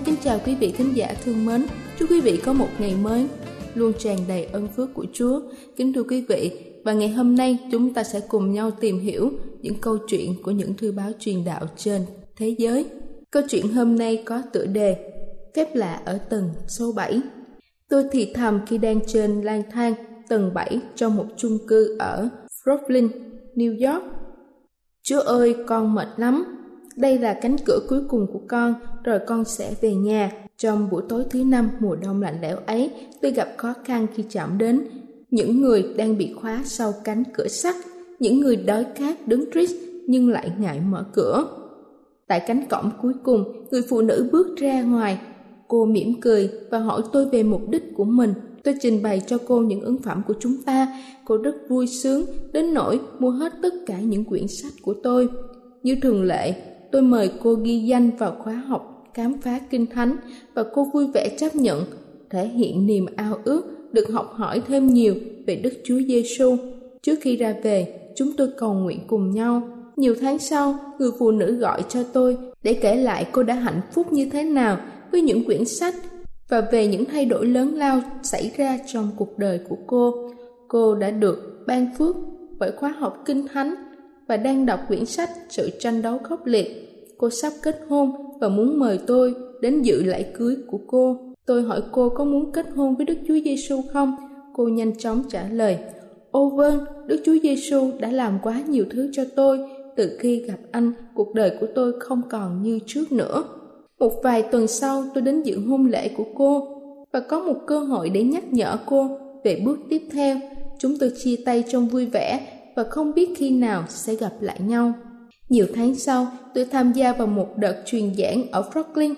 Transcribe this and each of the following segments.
Lan kính chào quý vị thính giả thương mến. Chúc quý vị có một ngày mới luôn tràn đầy ơn phước của Chúa. Kính thưa quý vị, và ngày hôm nay chúng ta sẽ cùng nhau tìm hiểu những câu chuyện của những thư báo truyền đạo trên thế giới. Câu chuyện hôm nay có tựa đề Phép lạ ở tầng số 7. Tôi thì thầm khi đang trên lang thang tầng 7 trong một chung cư ở Brooklyn, New York. Chúa ơi, con mệt lắm, đây là cánh cửa cuối cùng của con, rồi con sẽ về nhà. Trong buổi tối thứ năm mùa đông lạnh lẽo ấy, tôi gặp khó khăn khi chạm đến. Những người đang bị khóa sau cánh cửa sắt, những người đói khát đứng trích nhưng lại ngại mở cửa. Tại cánh cổng cuối cùng, người phụ nữ bước ra ngoài. Cô mỉm cười và hỏi tôi về mục đích của mình. Tôi trình bày cho cô những ứng phẩm của chúng ta. Cô rất vui sướng, đến nỗi mua hết tất cả những quyển sách của tôi. Như thường lệ, tôi mời cô ghi danh vào khóa học khám phá kinh thánh và cô vui vẻ chấp nhận, thể hiện niềm ao ước được học hỏi thêm nhiều về Đức Chúa Giêsu. Trước khi ra về, chúng tôi cầu nguyện cùng nhau. Nhiều tháng sau, người phụ nữ gọi cho tôi để kể lại cô đã hạnh phúc như thế nào với những quyển sách và về những thay đổi lớn lao xảy ra trong cuộc đời của cô. Cô đã được ban phước bởi khóa học kinh thánh và đang đọc quyển sách Sự tranh đấu khốc liệt. Cô sắp kết hôn và muốn mời tôi đến dự lễ cưới của cô. Tôi hỏi cô có muốn kết hôn với Đức Chúa Giêsu không? Cô nhanh chóng trả lời: "Ô vâng, Đức Chúa Giêsu đã làm quá nhiều thứ cho tôi, từ khi gặp anh, cuộc đời của tôi không còn như trước nữa." Một vài tuần sau, tôi đến dự hôn lễ của cô và có một cơ hội để nhắc nhở cô về bước tiếp theo. Chúng tôi chia tay trong vui vẻ và không biết khi nào sẽ gặp lại nhau. Nhiều tháng sau, tôi tham gia vào một đợt truyền giảng ở Brooklyn.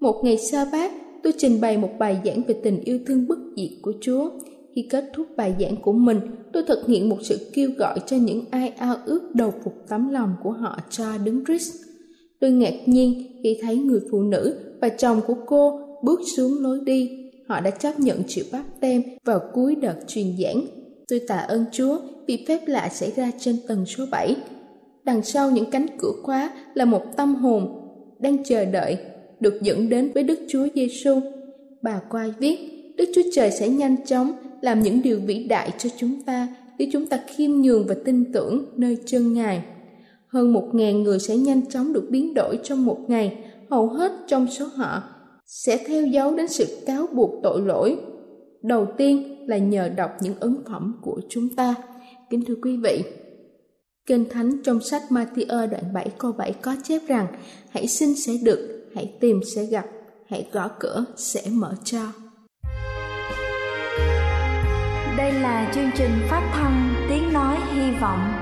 Một ngày sa bát, tôi trình bày một bài giảng về tình yêu thương bất diệt của Chúa. Khi kết thúc bài giảng của mình, tôi thực hiện một sự kêu gọi cho những ai ao ước đầu phục tấm lòng của họ cho đứng Christ. Tôi ngạc nhiên khi thấy người phụ nữ và chồng của cô bước xuống lối đi. Họ đã chấp nhận chịu bắt tem vào cuối đợt truyền giảng. Tôi tạ ơn Chúa vì phép lạ xảy ra trên tầng số 7. Đằng sau những cánh cửa khóa là một tâm hồn đang chờ đợi được dẫn đến với Đức Chúa Giêsu. Bà Quai viết, Đức Chúa Trời sẽ nhanh chóng làm những điều vĩ đại cho chúng ta nếu chúng ta khiêm nhường và tin tưởng nơi chân Ngài. Hơn một ngàn người sẽ nhanh chóng được biến đổi trong một ngày, hầu hết trong số họ sẽ theo dấu đến sự cáo buộc tội lỗi. Đầu tiên là nhờ đọc những ấn phẩm của chúng ta. Kính thưa quý vị, Kinh Thánh trong sách Matthew đoạn 7 câu 7 có chép rằng Hãy xin sẽ được, hãy tìm sẽ gặp, hãy gõ cửa sẽ mở cho. Đây là chương trình phát thanh Tiếng Nói Hy Vọng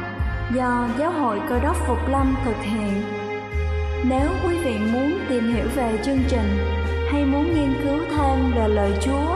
do Giáo hội Cơ đốc Phục Lâm thực hiện. Nếu quý vị muốn tìm hiểu về chương trình hay muốn nghiên cứu thêm về lời Chúa,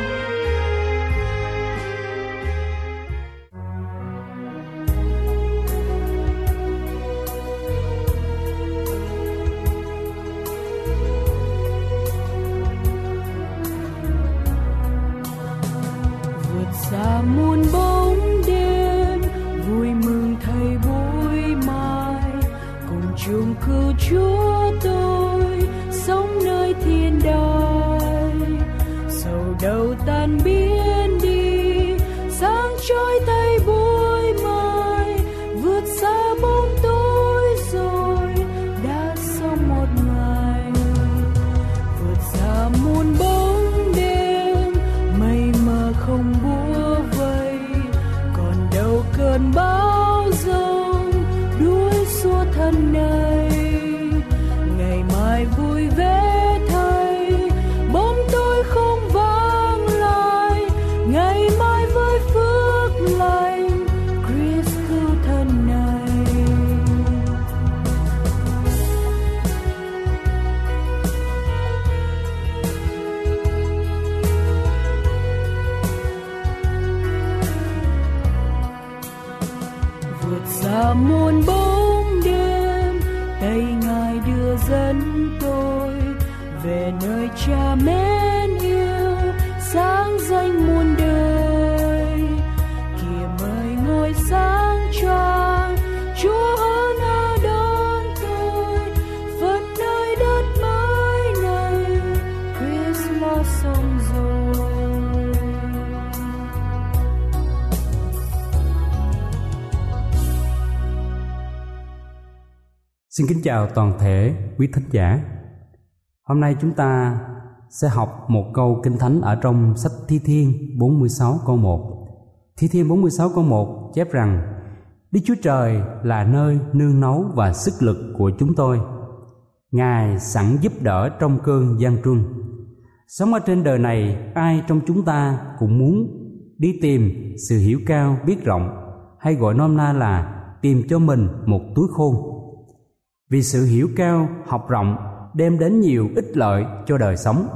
Xin kính chào toàn thể quý thính giả. Hôm nay chúng ta sẽ học một câu kinh thánh ở trong sách Thi Thiên 46 câu 1. Thi Thiên 46 câu 1 chép rằng Đức Chúa Trời là nơi nương náu và sức lực của chúng tôi. Ngài sẵn giúp đỡ trong cơn gian truân. Sống ở trên đời này, ai trong chúng ta cũng muốn đi tìm sự hiểu cao biết rộng hay gọi nôm na là tìm cho mình một túi khôn vì sự hiểu cao, học rộng, đem đến nhiều ích lợi cho đời sống.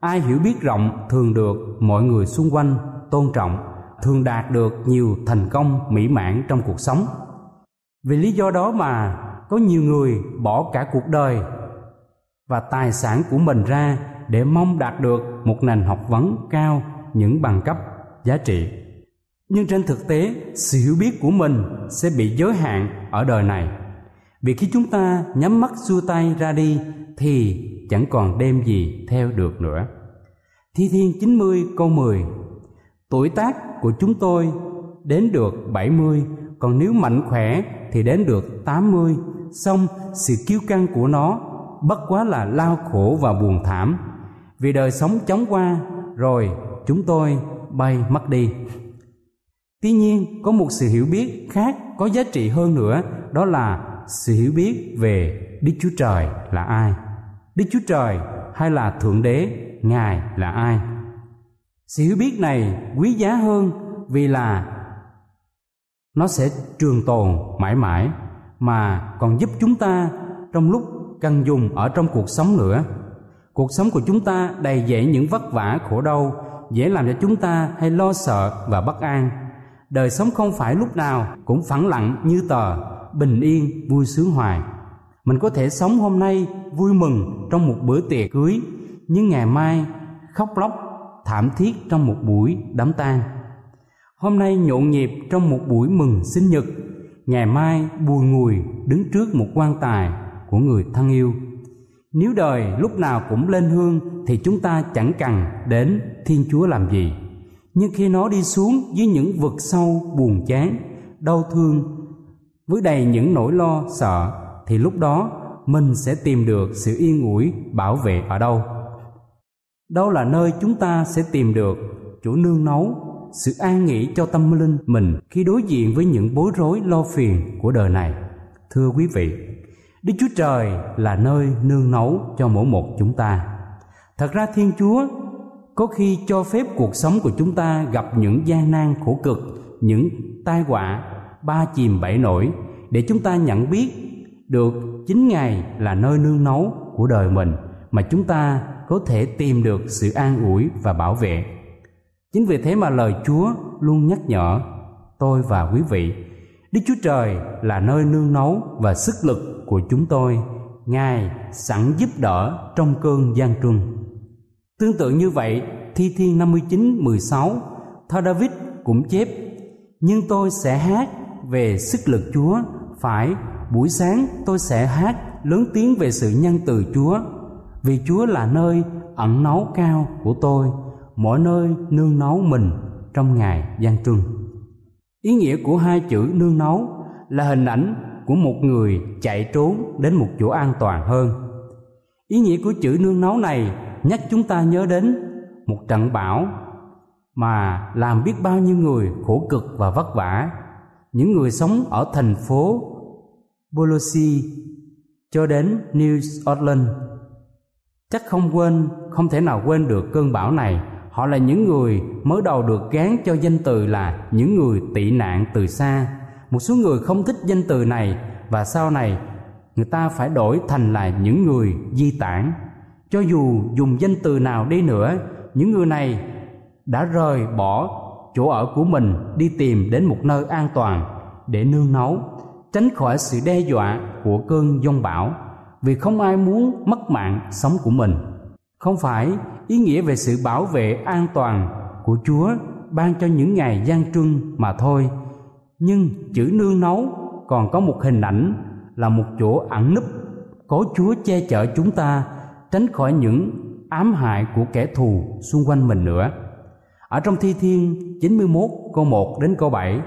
Ai hiểu biết rộng thường được mọi người xung quanh tôn trọng, thường đạt được nhiều thành công mỹ mãn trong cuộc sống. Vì lý do đó mà có nhiều người bỏ cả cuộc đời và tài sản của mình ra để mong đạt được một nền học vấn cao, những bằng cấp, giá trị. Nhưng trên thực tế, sự hiểu biết của mình sẽ bị giới hạn ở đời này vì khi chúng ta nhắm mắt xua tay ra đi thì chẳng còn đem gì theo được nữa. Thi Thiên 90 câu 10 Tuổi tác của chúng tôi đến được 70, còn nếu mạnh khỏe thì đến được 80, xong sự kiêu căng của nó bất quá là lao khổ và buồn thảm. Vì đời sống chóng qua rồi chúng tôi bay mất đi. Tuy nhiên, có một sự hiểu biết khác có giá trị hơn nữa, đó là sự hiểu biết về Đức Chúa Trời là ai. Đức Chúa Trời hay là Thượng Đế, Ngài là ai. Sự hiểu biết này quý giá hơn vì là nó sẽ trường tồn mãi mãi mà còn giúp chúng ta trong lúc cần dùng ở trong cuộc sống nữa. Cuộc sống của chúng ta đầy dẫy những vất vả khổ đau, dễ làm cho chúng ta hay lo sợ và bất an. Đời sống không phải lúc nào cũng phẳng lặng như tờ, bình yên, vui sướng hoài. Mình có thể sống hôm nay vui mừng trong một bữa tiệc cưới, nhưng ngày mai khóc lóc, thảm thiết trong một buổi đám tang. Hôm nay nhộn nhịp trong một buổi mừng sinh nhật, ngày mai bùi ngùi đứng trước một quan tài của người thân yêu. Nếu đời lúc nào cũng lên hương thì chúng ta chẳng cần đến thiên chúa làm gì. Nhưng khi nó đi xuống dưới những vực sâu buồn chán, đau thương với đầy những nỗi lo, sợ, thì lúc đó mình sẽ tìm được sự yên ủi, bảo vệ ở đâu? Đâu là nơi chúng ta sẽ tìm được chỗ nương náu, sự an nghỉ cho tâm linh mình khi đối diện với những bối rối lo phiền của đời này? Thưa quý vị, đức chúa trời là nơi nương náu cho mỗi một chúng ta. Thật ra thiên chúa có khi cho phép cuộc sống của chúng ta gặp những gian nan khổ cực, những tai họa ba chìm bảy nổi, để chúng ta nhận biết được chính ngài là nơi nương náu của đời mình mà chúng ta có thể tìm được sự an ủi và bảo vệ. Chính vì thế mà lời chúa luôn nhắc nhở tôi và quý vị, đức chúa trời là nơi nương náu và sức lực của chúng tôi, ngài sẵn giúp đỡ trong cơn gian truân. Tương tự như vậy, thi thiên 59 16 thơ David cũng chép, nhưng tôi sẽ hát về sức lực Chúa. Phải, buổi sáng tôi sẽ hát lớn tiếng về sự nhân từ Chúa. Vì Chúa là nơi ẩn náu cao của tôi mỗi nơi nương náu mình trong ngày gian truân ý nghĩa của hai chữ nương náu là hình ảnh của một người chạy trốn đến một chỗ an toàn hơn. Ý nghĩa của chữ nương náu này nhắc chúng ta nhớ đến một trận bão mà làm biết bao nhiêu người khổ cực và vất vả những người sống ở thành phố Bolosi cho đến New Orleans. Chắc không quên, không thể nào quên được cơn bão này. Họ là những người mới đầu được gán cho danh từ là những người tị nạn từ xa. Một số người không thích danh từ này và sau này người ta phải đổi thành là những người di tản. Cho dù dùng danh từ nào đi nữa, những người này đã rời bỏ chỗ ở của mình đi tìm đến một nơi an toàn để nương náu, tránh khỏi sự đe dọa của cơn giông bão, vì không ai muốn mất mạng sống của mình. Không phải ý nghĩa về sự bảo vệ an toàn của chúa ban cho những ngày gian truân mà thôi, nhưng chữ nương náu còn có một hình ảnh là một chỗ ẩn núp, có chúa che chở chúng ta tránh khỏi những ám hại của kẻ thù xung quanh mình nữa ở trong thi thiên 91 câu 1 đến câu 7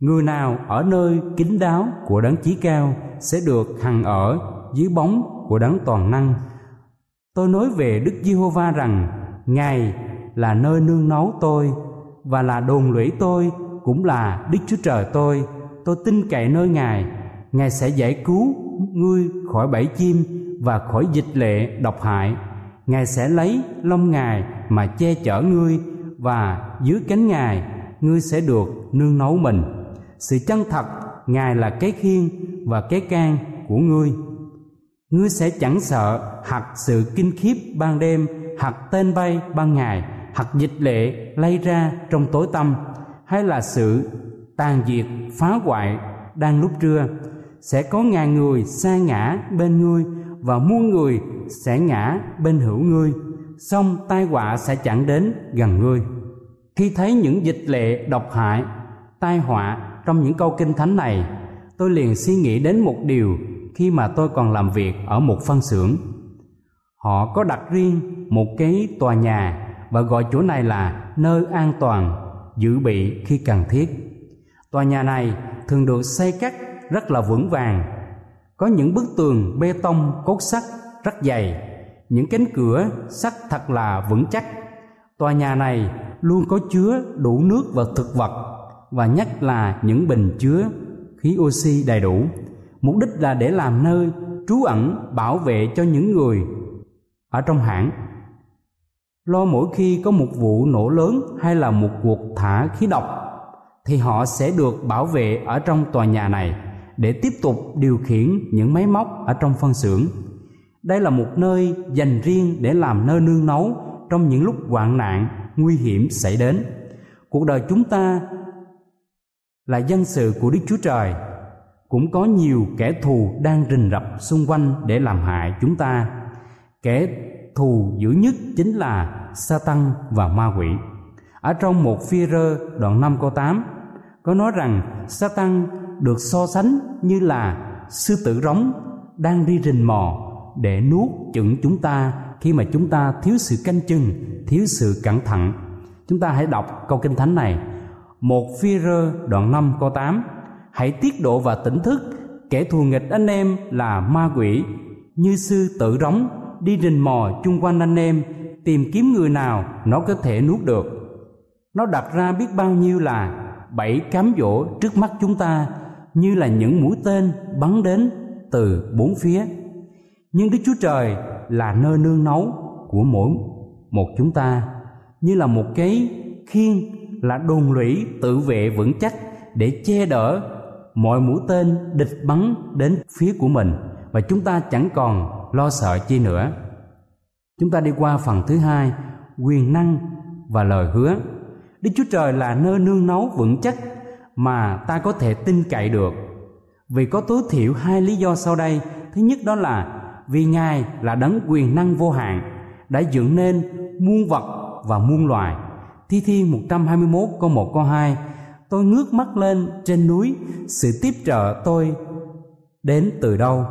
Người nào ở nơi kín đáo của đấng chí cao sẽ được hằng ở dưới bóng của đấng toàn năng. Tôi nói về Đức Giê-hô-va rằng Ngài là nơi nương náu tôi và là đồn lũy tôi cũng là Đức Chúa Trời tôi. Tôi tin cậy nơi Ngài, Ngài sẽ giải cứu ngươi khỏi bẫy chim và khỏi dịch lệ độc hại. Ngài sẽ lấy lông Ngài mà che chở ngươi và dưới cánh Ngài, ngươi sẽ được nương nấu mình. Sự chân thật, ngài là cái khiên và cái can của ngươi. Ngươi sẽ chẳng sợ hoặc sự kinh khiếp ban đêm hoặc tên bay ban ngày hoặc dịch lệ lây ra trong tối tâm hay là sự tàn diệt, phá hoại đang lúc trưa. Sẽ có ngàn người xa ngã bên ngươi và muôn người sẽ ngã bên hữu ngươi song tai họa sẽ chẳng đến gần ngươi. Khi thấy những dịch lệ độc hại, tai họa trong những câu kinh thánh này, tôi liền suy nghĩ đến một điều khi mà tôi còn làm việc ở một phân xưởng. Họ có đặt riêng một cái tòa nhà và gọi chỗ này là nơi an toàn, dự bị khi cần thiết. Tòa nhà này thường được xây cắt rất là vững vàng, có những bức tường bê tông cốt sắt rất dày những cánh cửa sắt thật là vững chắc. Tòa nhà này luôn có chứa đủ nước và thực vật, và nhất là những bình chứa, khí oxy đầy đủ. Mục đích là để làm nơi trú ẩn, bảo vệ cho những người ở trong hãng. Lo mỗi khi có một vụ nổ lớn hay là một cuộc thả khí độc, thì họ sẽ được bảo vệ ở trong tòa nhà này để tiếp tục điều khiển những máy móc ở trong phân xưởng đây là một nơi dành riêng để làm nơi nương nấu trong những lúc hoạn nạn, nguy hiểm xảy đến cuộc đời chúng ta là dân sự của Đức Chúa Trời cũng có nhiều kẻ thù đang rình rập xung quanh để làm hại chúng ta. Kẻ thù dữ nhất chính là Satan và ma quỷ. Ở trong một phi rơ đoạn 5 câu 8 có nói rằng Satan được so sánh như là sư tử rống đang đi rình mò để nuốt chửng chúng ta khi mà chúng ta thiếu sự canh chừng, thiếu sự cẩn thận. Chúng ta hãy đọc câu kinh thánh này. Một phi rơ đoạn 5 câu 8 Hãy tiết độ và tỉnh thức. Kẻ thù nghịch anh em là ma quỷ. Như sư tự rống Đi rình mò chung quanh anh em tìm kiếm người nào nó có thể nuốt được. Nó đặt ra biết bao nhiêu là bảy cám dỗ trước mắt chúng ta như là những mũi tên bắn đến từ bốn phía nhưng đức chúa trời là nơi nương náu của mỗi một chúng ta, như là một cái khiên là đồn lũy tự vệ vững chắc để che đỡ mọi mũi tên địch bắn đến phía của mình, và chúng ta chẳng còn lo sợ chi nữa. Chúng ta đi qua phần thứ hai, quyền năng và lời hứa. Đức chúa trời là nơi nương náu vững chắc mà ta có thể tin cậy được. Vì có tối thiểu hai lý do sau đây. Thứ nhất đó là vì ngài là đấng quyền năng vô hạn, đã dựng nên muôn vật và muôn loài. Thi thiên 121 câu 1 câu 2 tôi ngước mắt lên trên núi, sự tiếp trợ tôi đến từ đâu?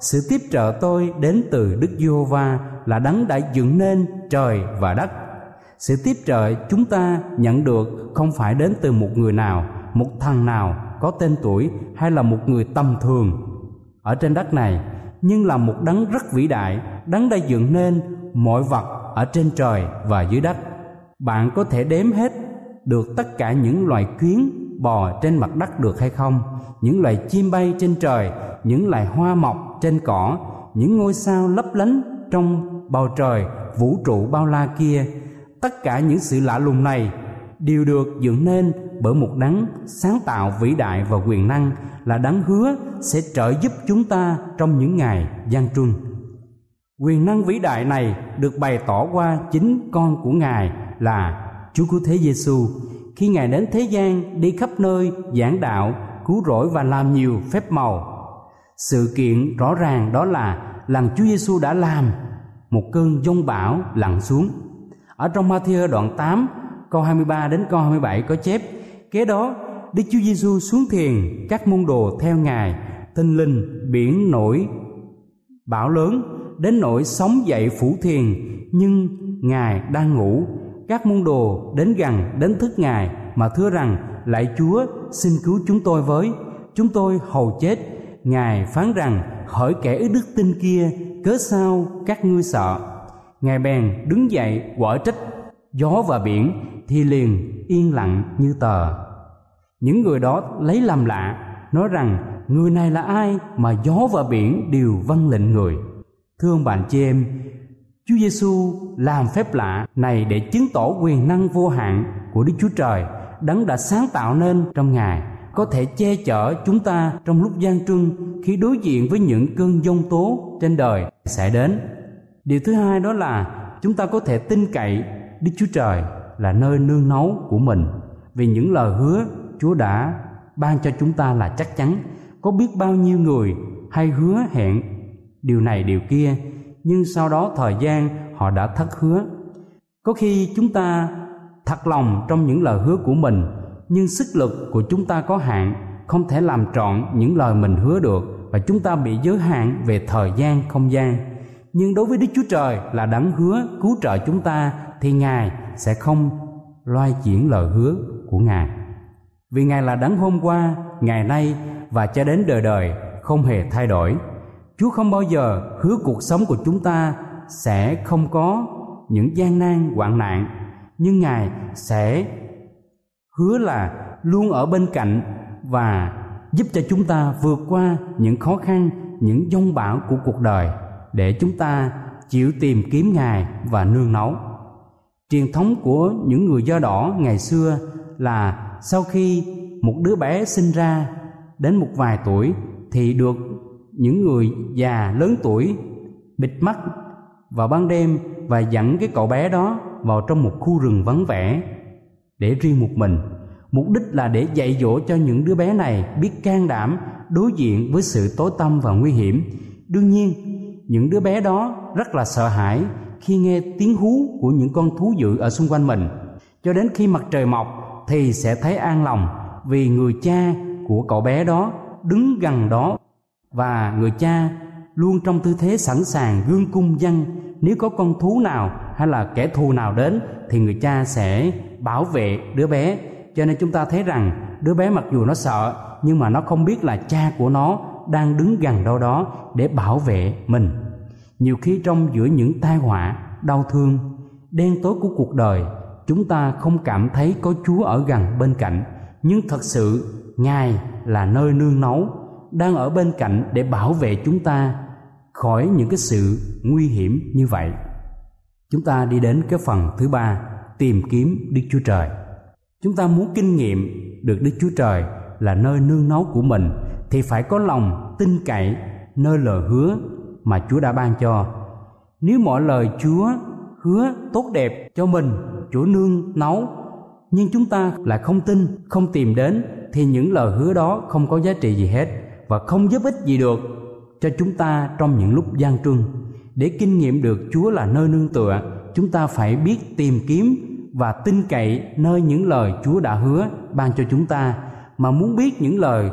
Sự tiếp trợ tôi đến từ đức giê va là đấng đã dựng nên trời và đất. Sự tiếp trợ chúng ta nhận được không phải đến từ một người nào, một thằng nào có tên tuổi hay là một người tầm thường. Ở trên đất này nhưng là một đấng rất vĩ đại, đấng đã dựng nên mọi vật ở trên trời và dưới đất. Bạn có thể đếm hết được tất cả những loài kiến bò trên mặt đất được hay không, những loài chim bay trên trời, những loài hoa mọc trên cỏ, những ngôi sao lấp lánh trong bầu trời, vũ trụ bao la kia. Tất cả những sự lạ lùng này đều được dựng nên bởi một đấng sáng tạo vĩ đại và quyền năng là đấng hứa sẽ trợ giúp chúng ta trong những ngày gian truân quyền năng vĩ đại này được bày tỏ qua chính con của ngài là Chúa Cứu Thế Giêsu khi Ngài đến thế gian đi khắp nơi giảng đạo, cứu rỗi và làm nhiều phép màu. Sự kiện rõ ràng đó là lần Chúa Giêsu đã làm một cơn giông bão lặn xuống. Ở trong Matthew đoạn 8 câu 23 đến câu 27 có chép kế đó, Đức Chúa Giêsu xuống thiền các môn đồ theo Ngài tinh linh, biển, nổi, bão lớn, đến nỗi sóng dậy phủ thiền nhưng Ngài đang ngủ. Các môn đồ đến gần đến thức ngài mà thưa rằng, lạy chúa, xin cứu chúng tôi với. Chúng tôi hầu chết. Ngài phán rằng, hỡi kẻ ít đức tin kia, cớ sao các ngươi sợ? Ngài bèn đứng dậy quở trách gió và biển thì liền yên lặng như tờ. Những người đó lấy làm lạ, nói rằng, người này là ai mà gió và biển đều vâng lệnh người? Thưa ông bạn chị em, Chúa Giêsu làm phép lạ này để chứng tỏ quyền năng vô hạn của Đức Chúa Trời đấng đã sáng tạo nên trong Ngài, có thể che chở chúng ta trong lúc gian truân khi đối diện với những cơn giông tố trên đời sẽ đến. Điều thứ hai đó là chúng ta có thể tin cậy Đức Chúa Trời là nơi nương náu của mình. Vì những lời hứa Chúa đã ban cho chúng ta là chắc chắn. Có biết bao nhiêu người hay hứa hẹn điều này, điều kia, nhưng sau đó thời gian họ đã thất hứa. Có khi chúng ta thật lòng trong những lời hứa của mình, nhưng sức lực của chúng ta có hạn, không thể làm trọn những lời mình hứa được và chúng ta bị giới hạn về thời gian, không gian. Nhưng đối với đức chúa trời là đấng hứa cứu trợ chúng ta thì ngài sẽ không loay chuyển lời hứa của ngài vì ngài là đấng hôm qua ngày nay và cho đến đời đời không hề thay đổi Chúa không bao giờ hứa cuộc sống của chúng ta sẽ không có những gian nan hoạn nạn, nhưng Ngài sẽ hứa là luôn ở bên cạnh và giúp cho chúng ta vượt qua những khó khăn, những dông bão của cuộc đời để chúng ta chịu tìm kiếm Ngài và nương náu. Truyền thống của những người do đỏ ngày xưa là sau khi một đứa bé sinh ra đến một vài tuổi thì được những người già lớn tuổi bịt mắt vào ban đêm và dẫn cái cậu bé đó vào trong một khu rừng vắng vẻ để riêng một mình. Mục đích là để dạy dỗ cho những đứa bé này biết can đảm đối diện với sự tối tăm và nguy hiểm. Đương nhiên, những đứa bé đó rất là sợ hãi khi nghe tiếng hú của những con thú dữ ở xung quanh mình. Cho đến khi mặt trời mọc, thì sẽ thấy an lòng vì người cha của cậu bé đó đứng gần đó và người cha luôn trong tư thế sẵn sàng gương cung dân nếu có con thú nào hay là kẻ thù nào đến, thì người cha sẽ bảo vệ đứa bé. Cho nên chúng ta thấy rằng, đứa bé mặc dù nó sợ, nhưng mà nó không biết là cha của nó đang đứng gần đâu đó để bảo vệ mình nhiều khi trong giữa những tai họa, đau thương, đen tối của cuộc đời, chúng ta không cảm thấy có chúa ở gần bên cạnh. Nhưng thật sự, ngài là nơi nương náu, đang ở bên cạnh để bảo vệ chúng ta khỏi những cái sự nguy hiểm như vậy. Chúng ta đi đến cái phần thứ ba, tìm kiếm đức chúa trời. Chúng ta muốn kinh nghiệm được đức chúa trời là nơi nương náu của mình, thì phải có lòng tin cậy, nơi lời hứa mà chúa đã ban cho. Nếu mọi lời chúa hứa tốt đẹp cho mình Chúa nương nấu, nhưng chúng ta lại không tin không tìm đến thì những lời hứa đó không có giá trị gì hết và không giúp ích gì được cho chúng ta trong những lúc gian truân. Để kinh nghiệm được chúa là nơi nương tựa chúng ta phải biết tìm kiếm và tin cậy nơi những lời chúa đã hứa ban cho chúng ta mà muốn biết những lời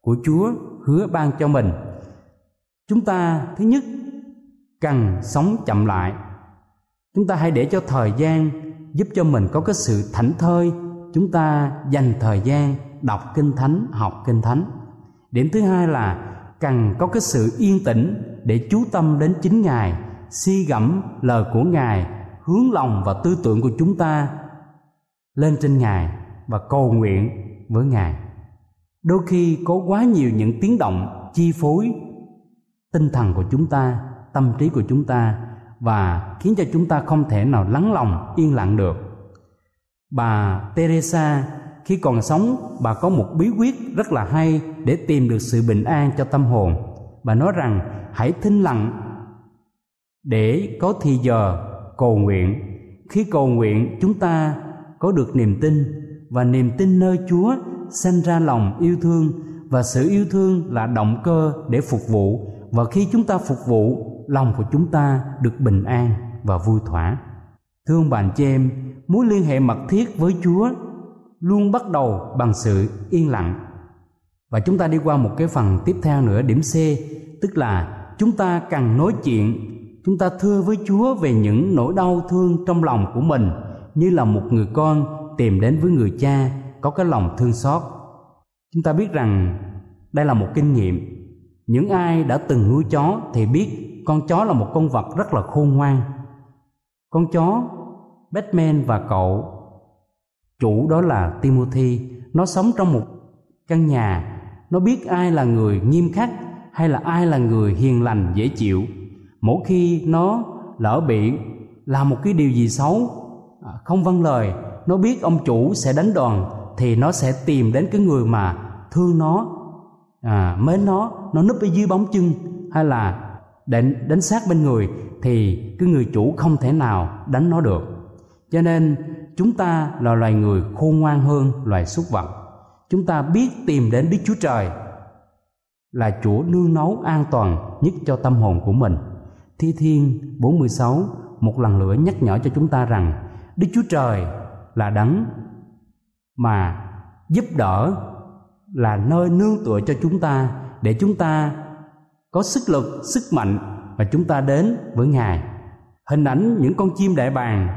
của chúa hứa ban cho mình chúng ta, thứ nhất, cần sống chậm lại. Chúng ta hãy để cho thời gian giúp cho mình có cái sự thảnh thơi. Chúng ta dành thời gian đọc kinh thánh, học kinh thánh. Điểm thứ hai là cần có cái sự yên tĩnh để chú tâm đến chính ngài, suy gẫm lời của ngài, hướng lòng và tư tưởng của chúng ta lên trên ngài và cầu nguyện với ngài. Đôi khi có quá nhiều những tiếng động, chi phối tinh thần của chúng ta, tâm trí của chúng ta và khiến cho chúng ta không thể nào lắng lòng, yên lặng được. Bà teresa, khi còn sống, bà có một bí quyết rất là hay để tìm được sự bình an cho tâm hồn. Bà nói rằng, hãy thinh lặng để có thì giờ, cầu nguyện. Khi cầu nguyện, chúng ta có được niềm tin và niềm tin nơi chúa sanh ra lòng yêu thương và sự yêu thương là động cơ để phục vụ và khi chúng ta phục vụ, lòng của chúng ta được bình an và vui thỏa. Thương bạn chị em, mối liên hệ mật thiết với chúa luôn bắt đầu bằng sự yên lặng. Và chúng ta đi qua một cái phần tiếp theo nữa, điểm c, tức là chúng ta cần nói chuyện, chúng ta thưa với chúa về những nỗi đau thương trong lòng của mình, như là một người con tìm đến với người cha có cái lòng thương xót. Chúng ta biết rằng đây là một kinh nghiệm những ai đã từng nuôi chó thì biết con chó là một con vật rất là khôn ngoan. Con chó, batman và cậu, chủ đó là timothy, nó sống trong một căn nhà. Nó biết ai là người nghiêm khắc hay là ai là người hiền lành, dễ chịu. Mỗi khi nó lỡ bị làm một cái điều gì xấu à, không vâng lời, nó biết ông chủ sẽ đánh đòn thì nó sẽ tìm đến cái người mà thương nó à, mến nó nó núp ở dưới bóng chân hay là đến đánh sát bên người thì cái người chủ không thể nào đánh nó được. Cho nên chúng ta là loài người khôn ngoan hơn loài súc vật. Chúng ta biết tìm đến đức chúa trời là chỗ nương nấu an toàn nhất cho tâm hồn của mình. Thi thiên 46 một lần nữa nhắc nhở cho chúng ta rằng đức chúa trời là đấng mà giúp đỡ là nơi nương tựa cho chúng ta để chúng ta có sức lực, sức mạnh và chúng ta đến với ngài. Hình ảnh những con chim đại bàng,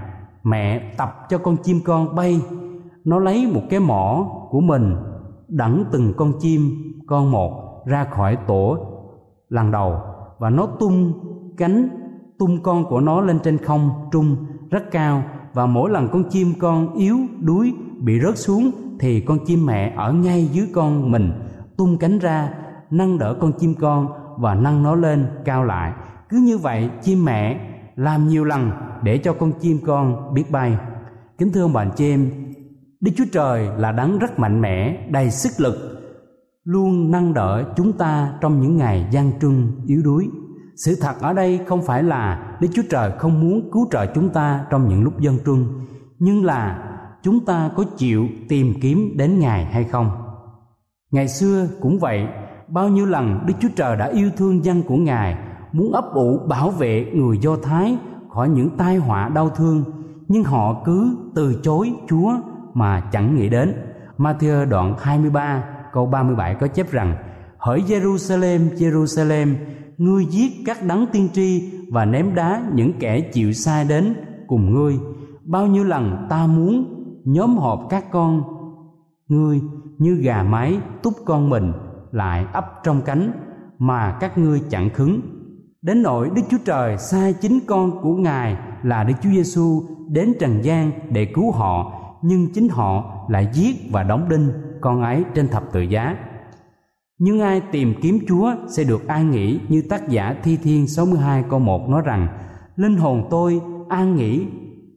mẹ tập cho con chim con bay. Nó lấy một cái mỏ của mình, đẳng từng con chim, con một ra khỏi tổ lần đầu và nó tung cánh, tung con của nó lên trên không trung rất cao và mỗi lần con chim con yếu đuối bị rớt xuống thì con chim mẹ ở ngay dưới con mình, tung cánh ra, nâng đỡ con chim con và nâng nó lên cao lại. Cứ như vậy, chim mẹ làm nhiều lần để cho con chim con biết bay. Kính thưa ông bà chị em, đức chúa trời là đấng rất mạnh mẽ, đầy sức lực, luôn nâng đỡ chúng ta trong những ngày gian truân, yếu đuối. Sự thật ở đây không phải là đức chúa trời không muốn cứu trợ chúng ta trong những lúc dân truân, nhưng là chúng ta có chịu tìm kiếm đến ngài hay không ngày xưa cũng vậy bao nhiêu lần đức chúa trời đã yêu thương dân của ngài muốn ấp ủ bảo vệ người do thái khỏi những tai họa đau thương nhưng họ cứ từ chối chúa mà chẳng nghĩ đến Matthew đoạn 23 câu 37 có chép rằng Hỡi Jerusalem, Jerusalem, ngươi giết các đấng tiên tri và ném đá những kẻ chịu sai đến cùng ngươi. Bao nhiêu lần ta muốn nhóm họp các con. Ngươi như gà mái túc con mình lại ấp trong cánh mà các ngươi chẳng khứng. Đến nỗi đức chúa trời sai chính con của ngài là Đức Chúa Giêsu đến trần gian để cứu họ, nhưng chính họ lại giết và đóng đinh con ấy trên thập tự giá. Nhưng ai tìm kiếm Chúa sẽ được an nghỉ như tác giả Thi Thiên 62 câu 1 nói rằng Linh hồn tôi an nghỉ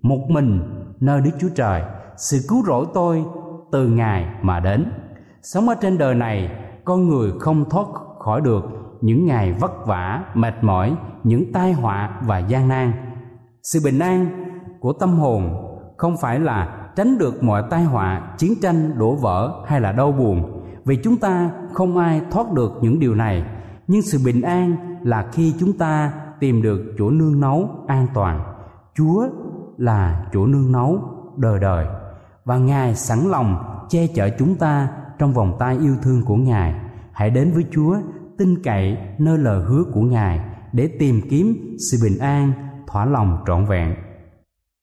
một mình nơi Đức Chúa Trời, sự cứu rỗi tôi từ Ngài mà đến. Sống ở trên đời này, con người không thoát khỏi được những ngày vất vả, mệt mỏi, những tai họa và gian nan. Sự bình an của tâm hồn không phải là tránh được mọi tai họa, chiến tranh, đổ vỡ hay là đau buồn, vì chúng ta không ai thoát được những điều này. Nhưng sự bình an là khi chúng ta tìm được chỗ nương náu an toàn. Chúa là chỗ nương náu đời đời và Ngài sẵn lòng che chở chúng ta trong vòng tay yêu thương của Ngài. Hãy đến với Chúa, tin cậy nơi lời hứa của Ngài để tìm kiếm sự bình an, thỏa lòng trọn vẹn.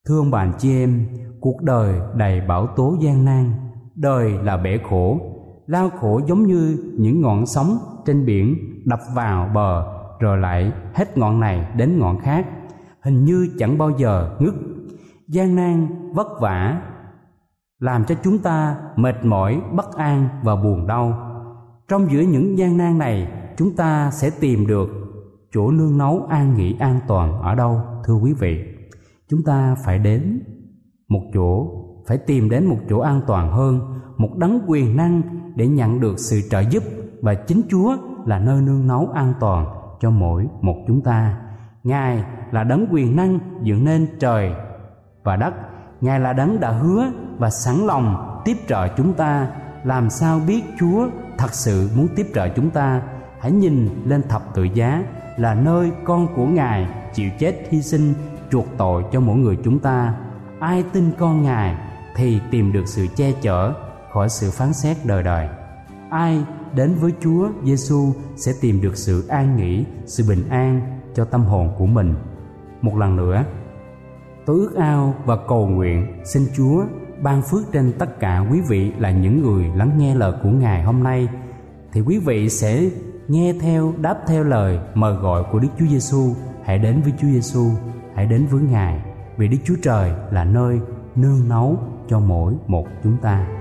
Thưa ông bà chị em, cuộc đời đầy bão tố gian nan, đời là bể khổ, lao khổ giống như những ngọn sóng trên biển đập vào bờ rồi lại hết ngọn này đến ngọn khác, hình như chẳng bao giờ ngứt. Gian nan, vất vả làm cho chúng ta mệt mỏi, bất an và buồn đau. Trong giữa những gian nan này, chúng ta sẽ tìm được chỗ nương náu an nghỉ an toàn ở đâu thưa quý vị? Chúng ta phải đến một chỗ, phải tìm đến một chỗ an toàn hơn, một đấng quyền năng để nhận được sự trợ giúp và chính Chúa là nơi nương náu an toàn cho mỗi một chúng ta. Ngài là đấng quyền năng dựng nên trời và đất Ngài là đấng đã hứa và sẵn lòng tiếp trợ chúng ta. Làm sao biết Chúa thật sự muốn tiếp trợ chúng ta? Hãy nhìn lên thập tự giá là nơi con của Ngài chịu chết hy sinh chuộc tội cho mỗi người chúng ta. Ai tin con Ngài thì tìm được sự che chở khỏi sự phán xét đời đời. Ai đến với Chúa Giêsu sẽ tìm được sự an nghỉ, sự bình an cho tâm hồn của mình. Một lần nữa, Tôi ước ao và cầu nguyện xin Chúa ban phước trên tất cả quý vị là những người lắng nghe lời của Ngài hôm nay thì quý vị sẽ nghe theo, đáp theo lời mời gọi của Đức Chúa Giêsu hãy đến với Chúa Giêsu hãy đến với Ngài, vì Đức Chúa Trời là nơi nương náu cho mỗi một chúng ta.